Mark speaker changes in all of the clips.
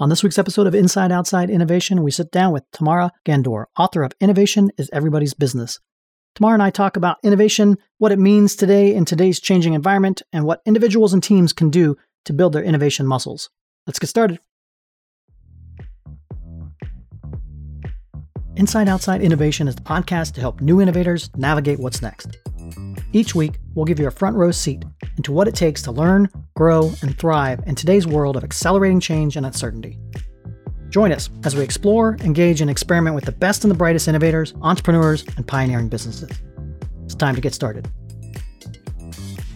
Speaker 1: On this week's episode of Inside Outside Innovation, we sit down with Tamara Ghandour, author of Innovation is Everybody's Business. Tamara and I talk about innovation, what it means today in today's changing environment, and what individuals and teams can do to build their innovation muscles. Let's get started. Inside Outside Innovation is the podcast to help new innovators navigate what's next. Each week, we'll give you a front row seat into what it takes to learn, grow, and thrive in today's world of accelerating change and uncertainty. Join us as we explore, engage, and experiment with the best and the brightest innovators, entrepreneurs, and pioneering businesses. It's time to get started.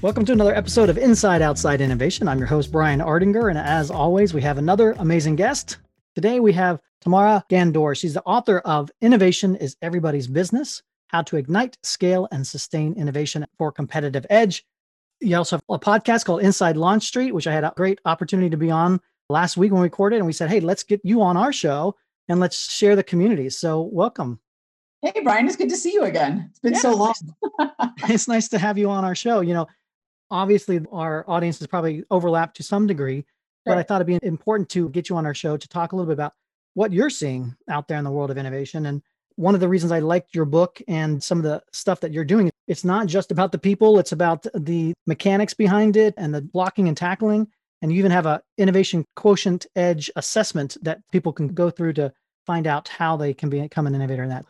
Speaker 1: Welcome to another episode of Inside Outside Innovation. I'm your host, Brian Ardinger, and as always, we have another amazing guest. Today we have Tamara Ghandour. She's the author of Innovation is Everybody's Business how to ignite, scale, and sustain innovation for competitive edge. You also have a podcast called Inside Launch Street, which I had a great opportunity to be on last week when we recorded. And we said, hey, let's get you on our show and let's share the community. So, welcome.
Speaker 2: Hey, Brian, it's good to see you again. It's been yeah, so long.
Speaker 1: it's nice to have you on our show. You know, obviously, our audience is probably overlapped to some degree, but I thought it'd be important to get you on our show to talk a little bit about what you're seeing out there in the world of innovation and one of the reasons I liked your book and some of the stuff that you're doing, it's not just about the people, it's about the mechanics behind it and the blocking and tackling. And you even have an innovation quotient edge assessment that people can go through to find out how they can become an innovator in that.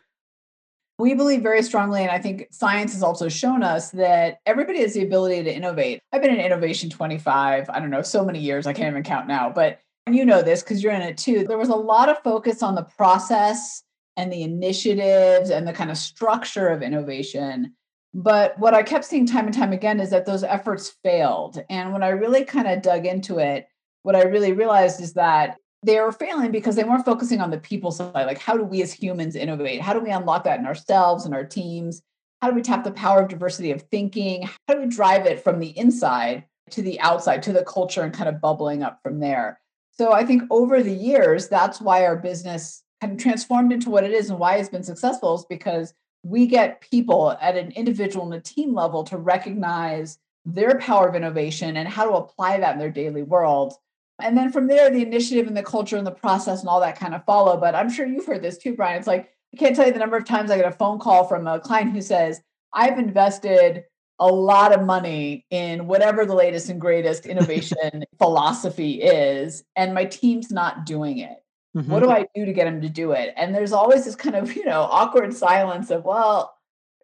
Speaker 2: We believe very strongly, and I think science has also shown us that everybody has the ability to innovate. I've been in innovation 25, I don't know, so many years, I can't even count now, but you know this because you're in it too. There was a lot of focus on the process and the initiatives and the kind of structure of innovation. But what I kept seeing time and time again is that those efforts failed. And when I really kind of dug into it, what I really realized is that they were failing because they weren't focusing on the people side. Like, how do we as humans innovate? How do we unlock that in ourselves and our teams? How do we tap the power of diversity of thinking? How do we drive it from the inside to the outside, to the culture, and kind of bubbling up from there? So I think over the years, that's why our business kind of transformed into what it is and why it's been successful is because we get people at an individual and a team level to recognize their power of innovation and how to apply that in their daily world. And then from there, the initiative and the culture and the process and all that kind of follow. But I'm sure you've heard this too, Brian. It's like, I can't tell you the number of times I get a phone call from a client who says, I've invested a lot of money in whatever the latest and greatest innovation philosophy is, and my team's not doing it. Mm-hmm. What do I do to get him to do it? And there's always this kind of, you know, awkward silence of, well,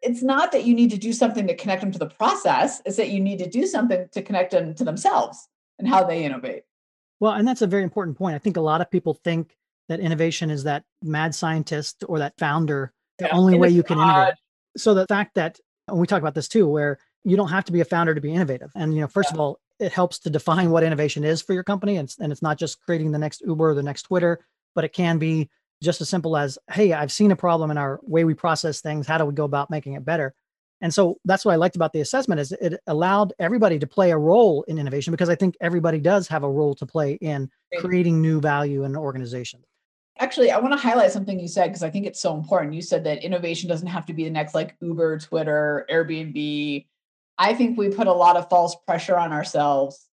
Speaker 2: it's not that you need to do something to connect them to the process, it's that you need to do something to connect them to themselves and how they innovate.
Speaker 1: Well, and that's a very important point. I think a lot of people think that innovation is that mad scientist or that founder, the yeah, only way you can innovate. So the fact that and we talk about this too, where you don't have to be a founder to be innovative. And you know, first yeah. of all, it helps to define what innovation is for your company, and, and it's not just creating the next Uber or the next Twitter but it can be just as simple as, hey, I've seen a problem in our way we process things. How do we go about making it better? And so that's what I liked about the assessment is it allowed everybody to play a role in innovation because I think everybody does have a role to play in creating new value in an organization.
Speaker 2: Actually, I want to highlight something you said because I think it's so important. You said that innovation doesn't have to be the next like Uber, Twitter, Airbnb. I think we put a lot of false pressure on ourselves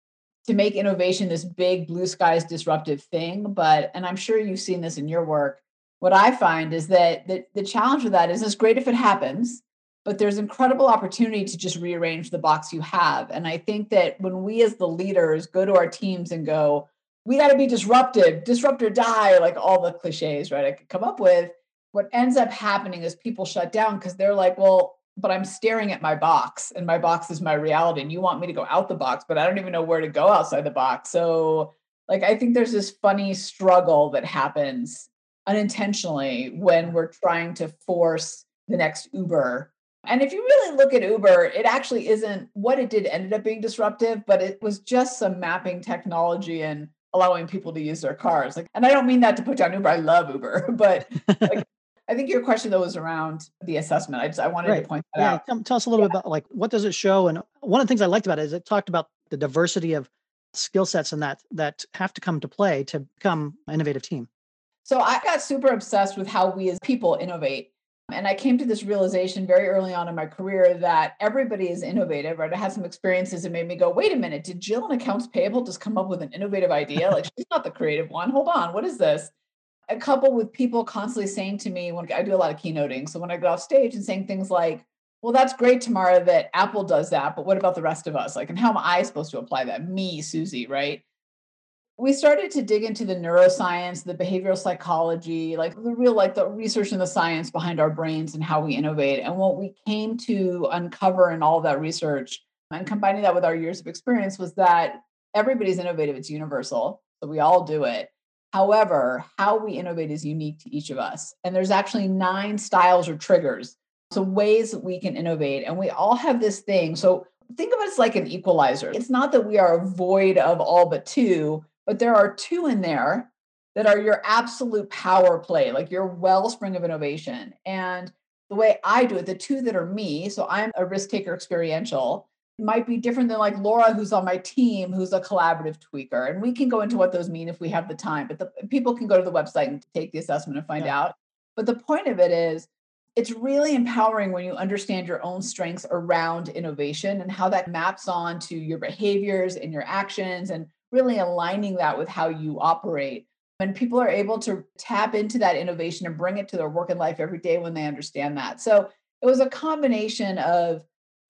Speaker 2: to make innovation this big blue skies disruptive thing but and i'm sure you've seen this in your work what i find is that the, the challenge with that is it's great if it happens but there's incredible opportunity to just rearrange the box you have. And i think that when we as the leaders go to our teams and go we got to be disruptive disrupt or die like all the cliches right i could come up with what ends up happening is people shut down because they're like well but I'm staring at my box and my box is my reality. And you want me to go out the box, but I don't even know where to go outside the box. So, like, I think there's this funny struggle that happens unintentionally when we're trying to force the next Uber. And if you really look at Uber, it actually isn't what it did ended up being disruptive, but it was just some mapping technology and allowing people to use their cars. Like, and I don't mean that to put down Uber. I love Uber, but like, I think your question though was around the assessment. I just I wanted right. to point that yeah, out.
Speaker 1: Tell, tell us a little yeah. bit about like what does it show, and one of the things I liked about it is it talked about the diversity of skill sets and that that have to come to play to become an innovative team.
Speaker 2: So I got super obsessed with how we as people innovate. And I came to this realization very early on in my career that everybody is innovative, right? I had some experiences that made me go, wait a minute, did Jill in accounts payable just come up with an innovative idea? Like she's not the creative one. Hold on, what is this? A couple with people constantly saying to me when I do a lot of keynoting. So when I go off stage and saying things like, well, that's great, Tamara, that Apple does that, but what about the rest of us? Like, and how am I supposed to apply that? Me, Susie, right? we started to dig into the neuroscience, the behavioral psychology, like the real, like the research and the science behind our brains and how we innovate. And what we came to uncover in all that research and combining that with our years of experience was that everybody's innovative, it's universal. So we all do it. However, how we innovate is unique to each of us. And there's actually nine styles or triggers. So ways that we can innovate. And we all have this thing. So think of it as like an equalizer. It's not that we are void of all but two but there are two in there that are your absolute power play, like your wellspring of innovation. And the way I do it, the two that are me, so I'm a risk taker experiential, might be different than like Laura, who's on my team, who's a collaborative tweaker. And we can go into what those mean if we have the time, but the, people can go to the website and take the assessment and find yeah. out. But the point of it is, it's really empowering when you understand your own strengths around innovation and how that maps on to your behaviors and your actions and really aligning that with how you operate. When people are able to tap into that innovation and bring it to their work and life every day when they understand that. So it was a combination of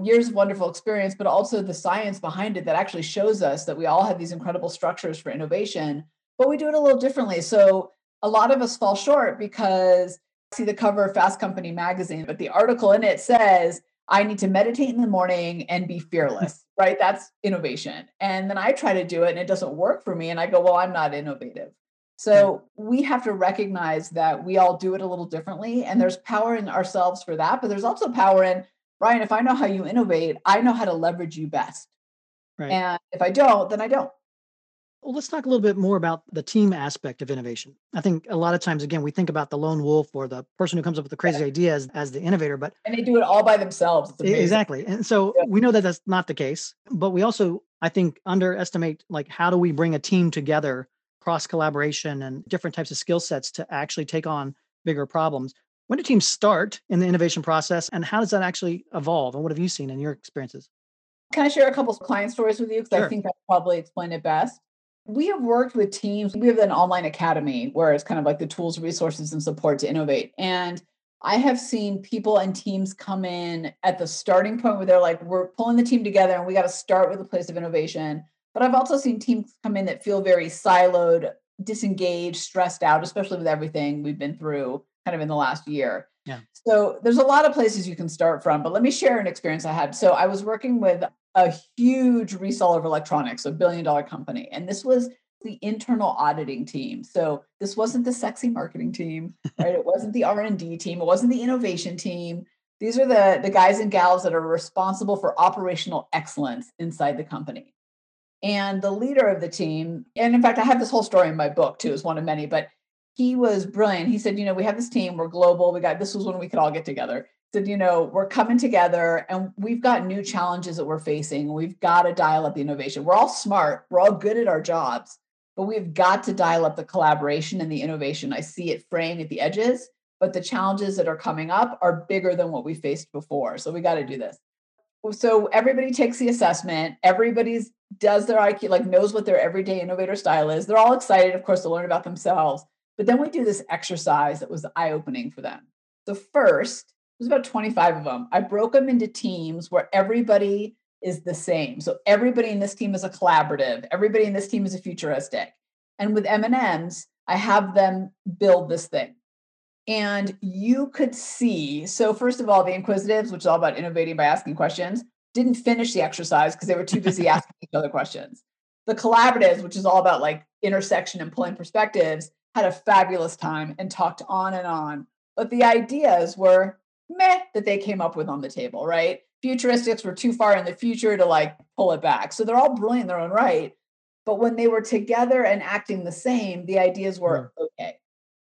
Speaker 2: years of wonderful experience, but also the science behind it that actually shows us that we all have these incredible structures for innovation, but we do it a little differently. So a lot of us fall short because I see the cover of Fast Company magazine, but the article in it says, I need to meditate in the morning and be fearless right? That's innovation. And then I try to do it and it doesn't work for me. And I go, well, I'm not innovative. So we have to recognize that we all do it a little differently. And there's power in ourselves for that. But there's also power in, Brian, if I know how you innovate, I know how to leverage you best. Right. And if I don't, then I don't.
Speaker 1: Well, let's talk a little bit more about the team aspect of innovation. I think a lot of times, again, we think about the lone wolf or the person who comes up with the crazy yeah. idea as, as, the innovator, but
Speaker 2: and they do it all by themselves.
Speaker 1: Exactly, and so yeah. we know that that's not the case. But we also, I think, underestimate like how do we bring a team together, cross collaboration, and different types of skill sets to actually take on bigger problems. When do teams start in the innovation process, and how does that actually evolve? And what have you seen in your experiences?
Speaker 2: Can I share a couple of client stories with you? Because sure. I think I probably explain it best. We have worked with teams. We have an online academy where it's kind of like the tools, resources, and support to innovate. And I have seen people and teams come in at the starting point where they're like, we're pulling the team together and we got to start with a place of innovation. But I've also seen teams come in that feel very siloed, disengaged, stressed out, especially with everything we've been through kind of in the last year. Yeah. So there's a lot of places you can start from, but let me share an experience I had. So I was working with a huge reseller of electronics, a billion dollar company. And this was the internal auditing team. So this wasn't the sexy marketing team, right? it wasn't the R&D team, it wasn't the innovation team. These are the, the guys and gals that are responsible for operational excellence inside the company. And the leader of the team, and in fact, I have this whole story in my book too, is one of many, but he was brilliant. He said, you know, we have this team, we're global, we got this was when we could all get together said, you know, we're coming together and we've got new challenges that we're facing. We've got to dial up the innovation. We're all smart, we're all good at our jobs, but we've got to dial up the collaboration and the innovation. I see it fraying at the edges, but the challenges that are coming up are bigger than what we faced before. So we got to do this. So everybody takes the assessment. Everybody's does their IQ, like knows what their everyday innovator style is. They're all excited, of course, to learn about themselves. But then we do this exercise that was eye opening for them. So first, there's about 25 of them. I broke them into teams where everybody is the same. So everybody in this team is a collaborative. Everybody in this team is a futuristic. And with M&Ms, I have them build this thing. And you could see, so first of all, the inquisitives, which is all about innovating by asking questions, didn't finish the exercise because they were too busy asking each other questions. The collaboratives, which is all about like intersection and pulling perspectives, had a fabulous time and talked on and on. But the ideas were meh that they came up with on the table, right? Futuristics were too far in the future to like pull it back. So they're all brilliant in their own right. But when they were together and acting the same, the ideas were yeah. okay.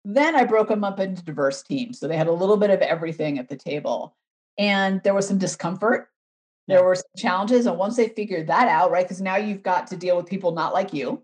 Speaker 2: Then I broke them up into diverse teams. So they had a little bit of everything at the table. And there was some discomfort. There were some challenges. And once they figured that out, right? Because now you've got to deal with people not like you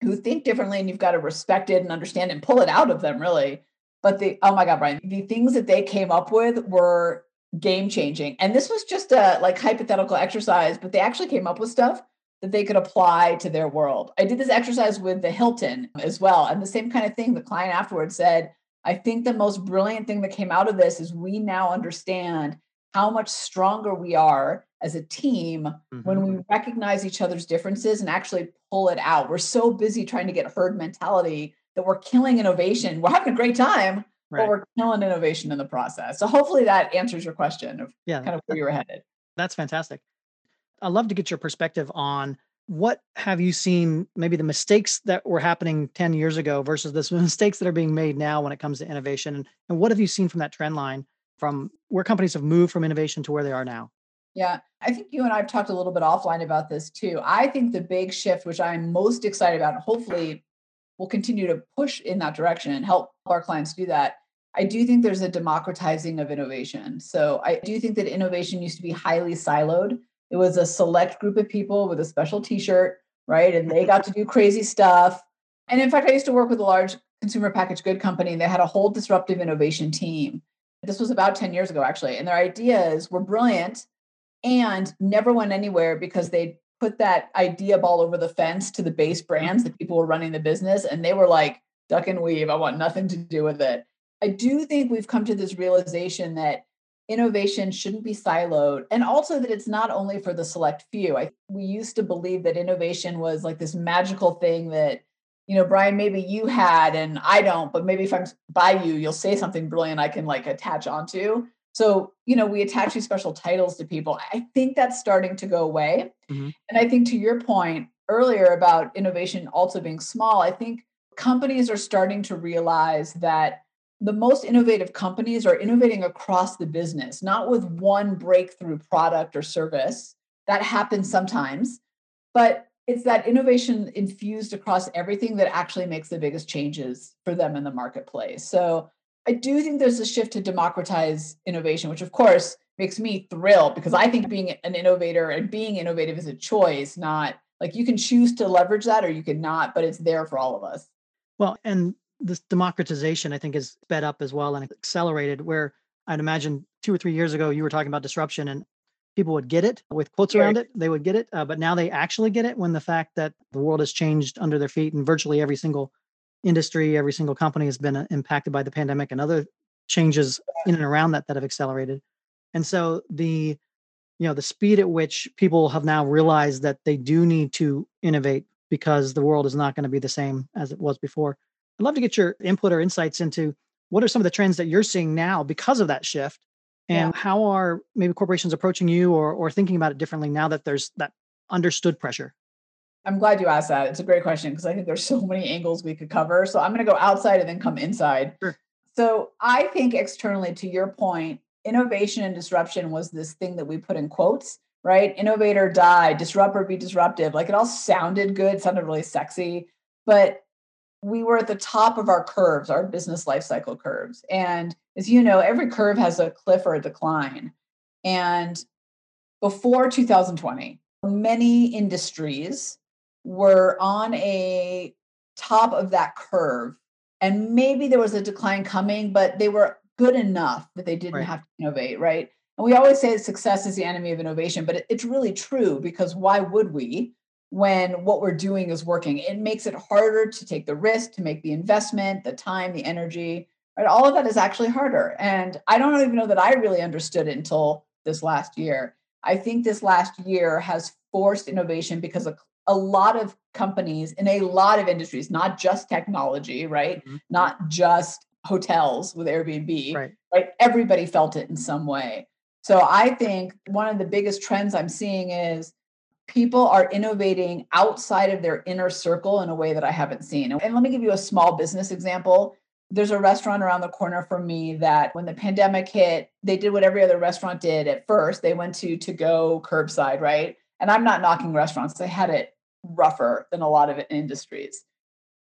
Speaker 2: who think differently and you've got to respect it and understand and pull it out of them, really But the, oh my God, Brian, the things that they came up with were game changing. And this was just a like hypothetical exercise, but they actually came up with stuff that they could apply to their world. I did this exercise with the Hilton as well. And the same kind of thing, the client afterwards said, I think the most brilliant thing that came out of this is we now understand how much stronger we are as a team mm-hmm. when we recognize each other's differences and actually pull it out. We're so busy trying to get herd mentality that we're killing innovation. We're having a great time, right. but we're killing innovation in the process. So hopefully that answers your question of yeah, kind of where you were headed.
Speaker 1: That's fantastic. I'd love to get your perspective on what have you seen maybe the mistakes that were happening 10 years ago versus the mistakes that are being made now when it comes to innovation and, and what have you seen from that trend line from where companies have moved from innovation to where they are now
Speaker 2: yeah i think you and i've talked a little bit offline about this too i think the big shift which i'm most excited about and hopefully will continue to push in that direction and help our clients do that I do think there's a democratizing of innovation. So I do think that innovation used to be highly siloed. It was a select group of people with a special t-shirt, right? And they got to do crazy stuff. And in fact, I used to work with a large consumer packaged good company and they had a whole disruptive innovation team. This was about 10 years ago, actually. And their ideas were brilliant and never went anywhere because they put that idea ball over the fence to the base brands that people were running the business. And they were like, duck and weave. I want nothing to do with it. I do think we've come to this realization that innovation shouldn't be siloed and also that it's not only for the select few I, we used to believe that innovation was like this magical thing that you know brian maybe you had and i don't but maybe if i'm by you you'll say something brilliant i can like attach onto so you know we attach these special titles to people i think that's starting to go away mm-hmm. and i think to your point earlier about innovation also being small i think companies are starting to realize that the most innovative companies are innovating across the business, not with one breakthrough product or service. That happens sometimes, but it's that innovation infused across everything that actually makes the biggest changes for them in the marketplace. So I do think there's a shift to democratize innovation, which of course makes me thrilled because I think being an innovator and being innovative is a choice, not like you can choose to leverage that or you can not, but it's there for all of us.
Speaker 1: Well, and this democratization, I think, is sped up as well and accelerated. Where I'd imagine two or three years ago, you were talking about disruption and people would get it with quotes around it. They would get it, uh, but now they actually get it when the fact that the world has changed under their feet and virtually every single industry, every single company has been uh, impacted by the pandemic and other changes in and around that that have accelerated. And so the you know the speed at which people have now realized that they do need to innovate because the world is not going to be the same as it was before I'd love to get your input or insights into what are some of the trends that you're seeing now because of that shift and yeah. how are maybe corporations approaching you or, or thinking about it differently now that there's that understood pressure?
Speaker 2: I'm glad you asked that. It's a great question because i think there's so many angles we could cover. So i'm going to go outside and then come inside. Sure. so i think externally to your point innovation and disruption was this thing that we put in quotes right? Innovator die disrupt or be disruptive. Like it all sounded good sounded really sexy but we were at the top of our curves, our business life cycle curves. And as you know, every curve has a cliff or a decline. And before 2020, many industries were on a top of that curve. And maybe there was a decline coming, but they were good enough that they didn't right. have to innovate, right? And we always say success is the enemy of innovation, but it's really true because why would we? When what we're doing is working. It makes it harder to take the risk, to make the investment, the time, the energy. Right? All of that is actually harder. And I don't even know that I really understood it until this last year. I think this last year has forced innovation because a, a lot of companies in a lot of industries, not just technology, right? Mm-hmm. Not just hotels with Airbnb, right. right? Everybody felt it in some way. So I think one of the biggest trends I'm seeing is people are innovating outside of their inner circle in a way that I haven't seen. And let me give you a small business example. There's a restaurant around the corner from me that when the pandemic hit, they did what every other restaurant did at first. They went to to go curbside, right? And I'm not knocking restaurants. They had it rougher than a lot of industries.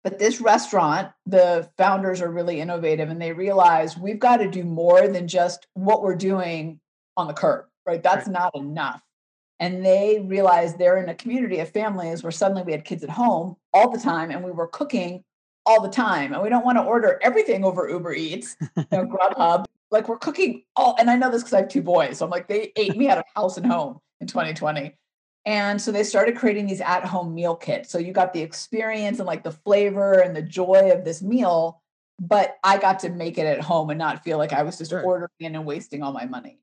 Speaker 2: But this restaurant, the founders are really innovative and they realize we've got to do more than just what we're doing on the curb, right? That's right. not enough and they realized they're in a community of families where suddenly we had kids at home all the time and we were cooking all the time and we don't want to order everything over Uber Eats, you know, Grubhub. Like we're cooking all, and I know this because I have two boys. So I'm like, they ate me out of house and home in 2020. And so they started creating these at home meal kits. So you got the experience and like the flavor and the joy of this meal, but I got to make it at home and not feel like I was just sure. ordering in and wasting all my money.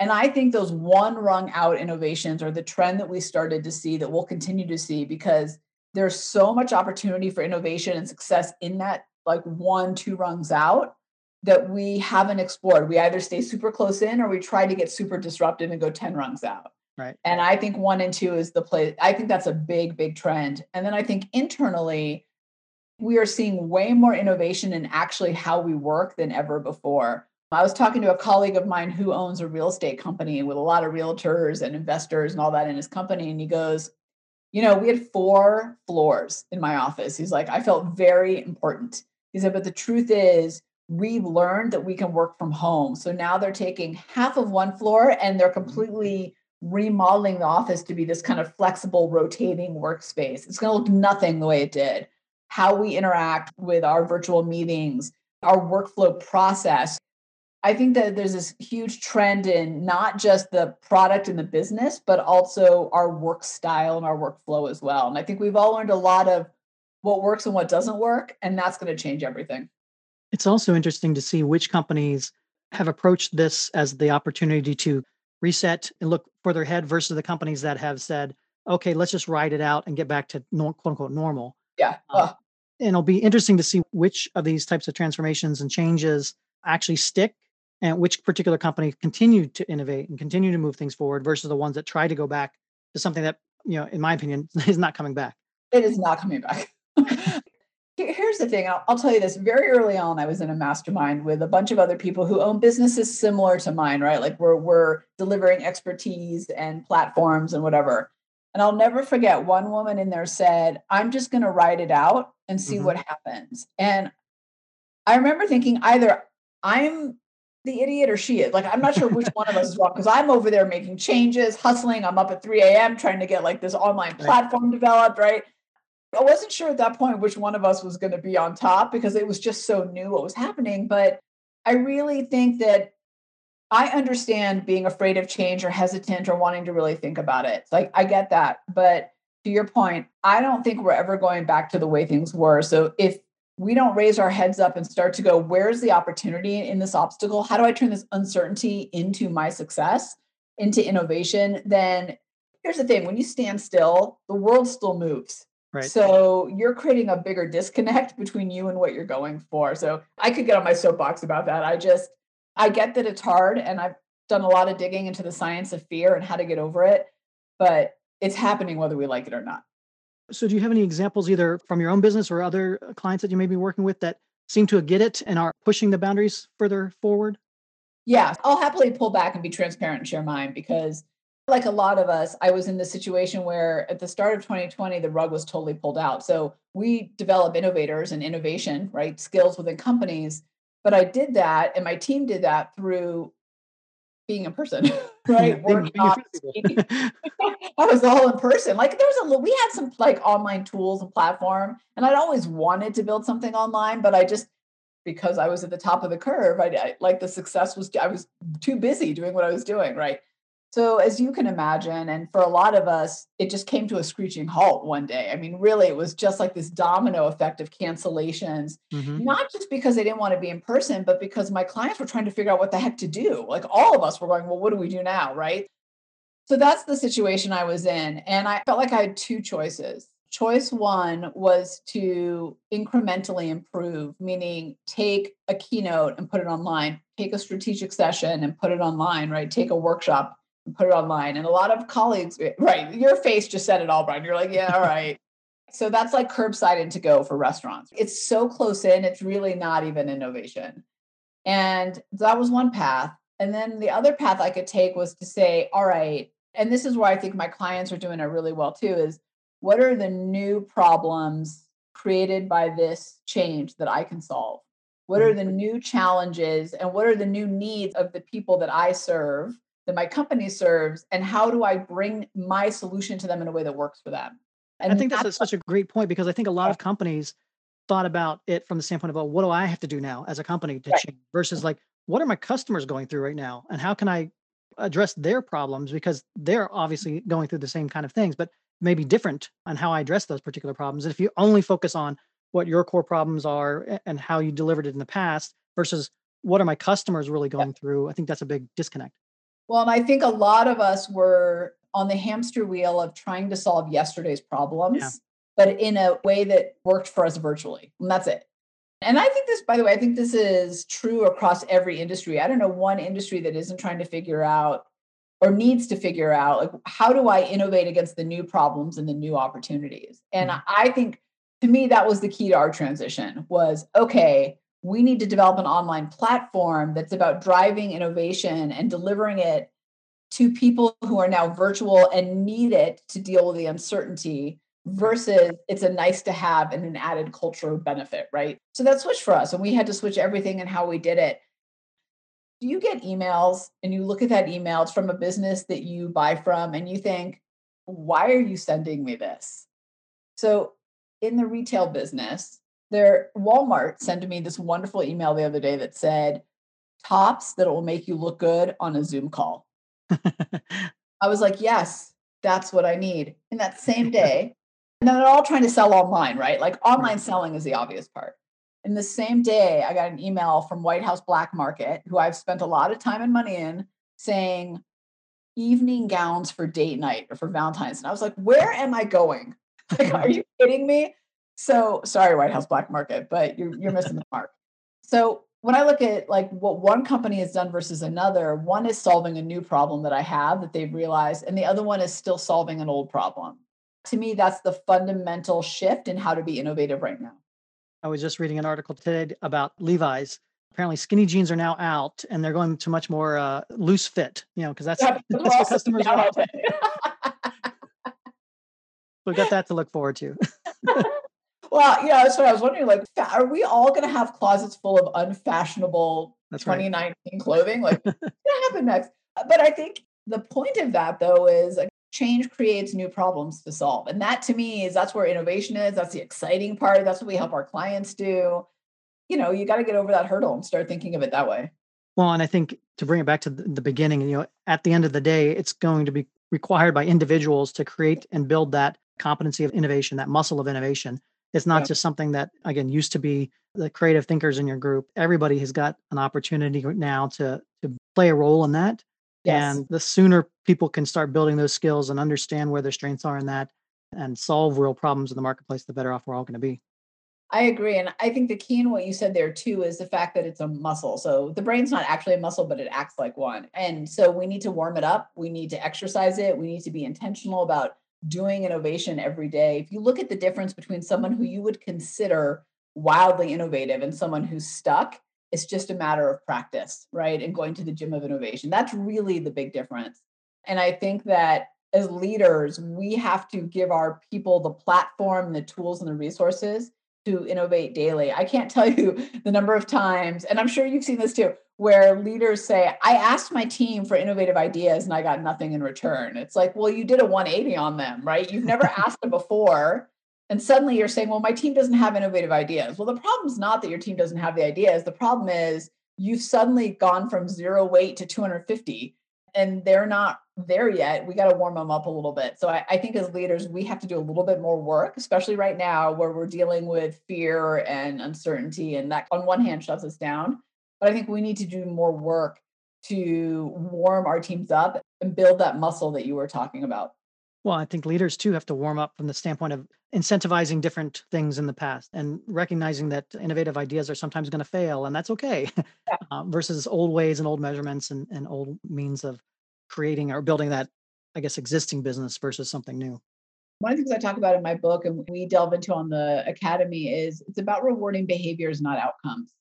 Speaker 2: And I think those one rung out innovations are the trend that we started to see that we'll continue to see because there's so much opportunity for innovation and success in that like one, two rungs out that we haven't explored. We either stay super close in or we try to get super disruptive and go 10 rungs out.
Speaker 1: Right.
Speaker 2: And I think one and two is the place. I think that's a big, big trend. And then I think internally, we are seeing way more innovation in actually how we work than ever before. I was talking to a colleague of mine who owns a real estate company with a lot of realtors and investors and all that in his company. And he goes, You know, we had four floors in my office. He's like, I felt very important. He said, But the truth is, we've learned that we can work from home. So now they're taking half of one floor and they're mm-hmm. completely remodeling the office to be this kind of flexible, rotating workspace. It's going to look nothing the way it did. How we interact with our virtual meetings, our workflow process. I think that there's this huge trend in not just the product and the business, but also our work style and our workflow as well. And I think we've all learned a lot of what works and what doesn't work, and that's going to change everything.
Speaker 1: It's also interesting to see which companies have approached this as the opportunity to reset and look further ahead versus the companies that have said, okay, let's just ride it out and get back to quote unquote normal.
Speaker 2: Yeah. Uh,
Speaker 1: and it'll be interesting to see which of these types of transformations and changes actually stick and which particular company continue to innovate and continue to move things forward versus the ones that try to go back to something that, you know, in my opinion, is not coming back.
Speaker 2: It is not coming back. Here's the thing I'll, I'll, tell you this very early on. I was in a mastermind with a bunch of other people who own businesses similar to mine, right? Like we're, we're delivering expertise and platforms and whatever. And I'll never forget one woman in there said, I'm just going to write it out and see mm-hmm. what happens. And I remember thinking either I'm the idiot or she is. Like, I'm not sure which one of us is wrong because I'm over there making changes, hustling. I'm up at 3 a.m. trying to get like this online platform developed, right? I wasn't sure at that point which one of us was going to be on top because it was just so new what was happening. But I really think that I understand being afraid of change or hesitant or wanting to really think about it. Like, I get that. But to your point, I don't think we're ever going back to the way things were. So if we don't raise our heads up and start to go, where's the opportunity in this obstacle? How do I turn this uncertainty into my success, into innovation? Then here's the thing when you stand still, the world still moves.
Speaker 1: Right.
Speaker 2: So you're creating a bigger disconnect between you and what you're going for. So I could get on my soapbox about that. I just, I get that it's hard and I've done a lot of digging into the science of fear and how to get over it, but it's happening whether we like it or not.
Speaker 1: So do you have any examples either from your own business or other uh, clients that you may be working with that seem to get it and are pushing the boundaries further forward?
Speaker 2: Yeah, I'll happily pull back and be transparent and share mine because like a lot of us, I was in the situation where at the start of 2020, the rug was totally pulled out. So we develop innovators and innovation, right? Skills within companies. But I did that and my team did that through being in person, right? Workshops. I was all in person. Like there was a we had some like online tools and platform, and I'd always wanted to build something online, but I just because I was at the top of the curve, I, I like the success was I was too busy doing what I was doing, right? So, as you can imagine, and for a lot of us, it just came to a screeching halt one day. I mean, really, it was just like this domino effect of cancellations, mm-hmm. not just because they didn't want to be in person, but because my clients were trying to figure out what the heck to do. Like all of us were going, well, what do we do now? Right. So, that's the situation I was in. And I felt like I had two choices. Choice one was to incrementally improve, meaning take a keynote and put it online, take a strategic session and put it online, right? Take a workshop put it online. And a lot of colleagues, eh, right, your face just said it all, Brian. You're like, yeah, all right. so that's like curbside and to go for restaurants. It's so close in, it's really not even innovation. And that was one path. And then the other path I could take was to say, all right, and this is where I think my clients are doing it really well too is what are the new problems created by this change that I can solve? What are the mm-hmm. new challenges and what are the new needs of the people that I serve that my company serves and how do I bring my solution to them in a way that works for them?
Speaker 1: And I think that's, that's such a great point because I think a lot of companies thought about it from the standpoint of, oh, what do I have to do now as a company to
Speaker 2: Right.
Speaker 1: change versus like, what are my customers going through right now? And how can I address their problems? Because they're obviously going through the same kind of things, but maybe different on how I address those particular problems. And if you only focus on what your core problems are and how you delivered it in the past versus what are my customers really
Speaker 2: Yeah.
Speaker 1: going through, I think that's a big disconnect.
Speaker 2: Well, and I think a lot of us were on the hamster wheel of trying to solve yesterday's problems, but in a way that worked for us virtually. And that's it. And I think this, by the way, I think this is true across every industry. I don't know one industry that isn't trying to figure out or needs to figure out like how do I innovate against the new problems and the new opportunities. And
Speaker 1: Mhm.
Speaker 2: I think to me that was the key to our transition was okay, we need to develop an online platform that's about driving innovation and delivering it to people who are now virtual and need it to deal with the uncertainty versus it's a nice to have and an added cultural benefit, right? So that switched for us and we had to switch everything and how we did it. Do you get emails and you look at that email, it's from a business that you buy from and you think, why are you sending me this? So in the retail business, there Walmart sent me this wonderful email the other day that said tops that will make you look good on a Zoom call. I was like, yes, that's what I need. In that same day, and then they're all trying to sell online, right? Like online selling is the obvious part. In the same day, I got an email from White House Black Market, who I've spent a lot of time and money in, saying evening gowns for date night or for Valentine's. And I was like, where am I going? Like, are you kidding me? So sorry, White House Black Market, but you're you're missing the mark. So when I look at like what one company has done versus another, one is solving a new problem that I have that they've realized, and the other one is still solving an old problem. To me, that's the fundamental shift in how to be innovative right now.
Speaker 1: I was just reading an article today about Levi's. Apparently, skinny jeans are now out, and they're going to much more uh, loose fit. You know, because that's,
Speaker 2: Yeah,
Speaker 1: that's
Speaker 2: because we're all
Speaker 1: what customers want. We've got that to look forward to.
Speaker 2: well, yeah, that's what I was wondering. Like, are we all going to have closets full of unfashionable
Speaker 1: That's right.
Speaker 2: 2019 clothing? Like, what's going to happen next? Uh, But I think the point of that, though, is like, change creates new problems to solve. And that to me is that's where innovation is. That's the exciting part. That's what we help our clients do. You know, you got to get over that hurdle and start thinking of it that way.
Speaker 1: Well, and I think to bring it back to the beginning, you know, at the end of the day, it's going to be required by individuals to create and build that competency of innovation, that muscle of innovation. It's not
Speaker 2: Yeah.
Speaker 1: just something that, again, used to be the creative thinkers in your group. Everybody has got an opportunity now to to play a role in that.
Speaker 2: Yes.
Speaker 1: And the sooner people can start building those skills and understand where their strengths are in that and solve real problems in the marketplace, the better off we're all going to be.
Speaker 2: I agree. And I think the key in what you said there too is the fact that it's a muscle. So the brain's not actually a muscle, but it acts like one. And so we need to warm it up. We need to exercise it. We need to be intentional about doing innovation every day. If you look at the difference between someone who you would consider wildly innovative and someone who's stuck, it's just a matter of practice, right? And going to the gym of innovation. That's really the big difference. And I think that as leaders, we have to give our people the platform, the tools, and the resources to innovate daily. I can't tell you the number of times, and I'm sure you've seen this too, where leaders say, I asked my team for innovative ideas and I got nothing in return. It's like, well, you did a 180 on them, right? You've never asked them before. And suddenly you're saying, well, my team doesn't have innovative ideas. Well, the problem is not that your team doesn't have the ideas. The problem is you've suddenly gone from zero weight to 250 and they're not there yet. We got to warm them up a little bit. So I, I, think as leaders, we have to do a little bit more work, especially right now where we're dealing with fear and uncertainty. And that on one hand shuts us down. But I think we need to do more work to warm our teams up and build that muscle that you were talking about.
Speaker 1: Well, I think leaders too have to warm up from the standpoint of incentivizing different things in the past and recognizing that innovative ideas are sometimes going to fail, and that's okay.
Speaker 2: Yeah.
Speaker 1: uh, versus old ways and old measurements and, and old means of creating or building that, I guess, existing business versus something new.
Speaker 2: One of the things I talk about in my book and we delve into on the academy is it's about rewarding behaviors, not outcomes.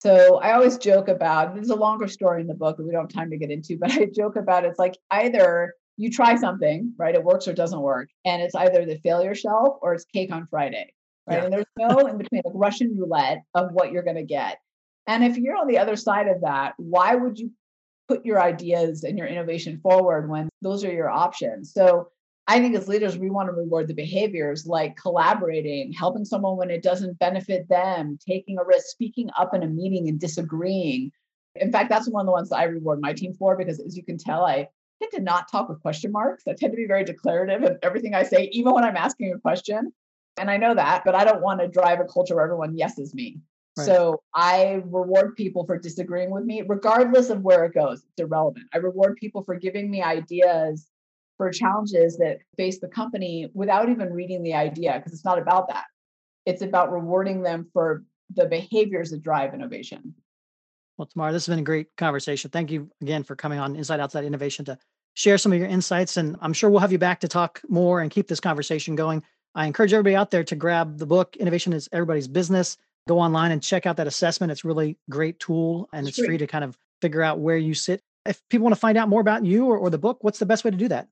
Speaker 2: So I always joke about there's a longer story in the book that we don't have time to get into, but I joke about it's like either you try something, right? It works or it doesn't work. And it's either the failure shelf or it's cake on Friday. Right.
Speaker 1: Yeah.
Speaker 2: And there's no in between like Russian roulette of what you're going to get. And if you're on the other side of that, why would you put your ideas and your innovation forward when those are your options? So I think as leaders, we want to reward the behaviors like collaborating, helping someone when it doesn't benefit them, taking a risk, speaking up in a meeting and disagreeing. In fact, that's one of the ones that I reward my team for because as you can tell, I tend to not talk with question marks. I tend to be very declarative in everything I say, even when I'm asking a question. And I know that, but I don't want to drive a culture where everyone yeses me. Right. So I reward people for disagreeing with me, regardless of where it goes. It's irrelevant. I reward people for giving me ideas for challenges that face the company without even reading the idea, because it's not about that. It's about rewarding them for the behaviors that drive innovation.
Speaker 1: Well, Tamara, this has been a great conversation. Thank you again for coming on Inside Outside Innovation to share some of your insights. And I'm sure we'll have you back to talk more and keep this conversation going. I encourage everybody out there to grab the book, Innovation is Everybody's Business. Go online and check out that assessment. It's really great tool and it's free to kind of figure out where you sit. If people want to find out more about you or, or the book, what's the best way to do that?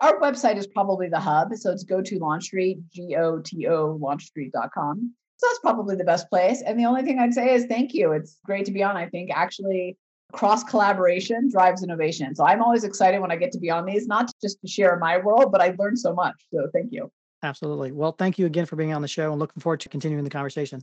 Speaker 2: Our website is probably the hub. So it's go to LaunchStreet, G O T O, launchstreet.com. So that's probably the best place. And the only thing I'd say is thank you. It's great to be on. I think actually cross collaboration drives innovation. So I'm always excited when I get to be on these, not just to share my world, but I learned so much. So thank you.
Speaker 1: Absolutely. Well, thank you again for being on the show and looking forward to continuing the conversation.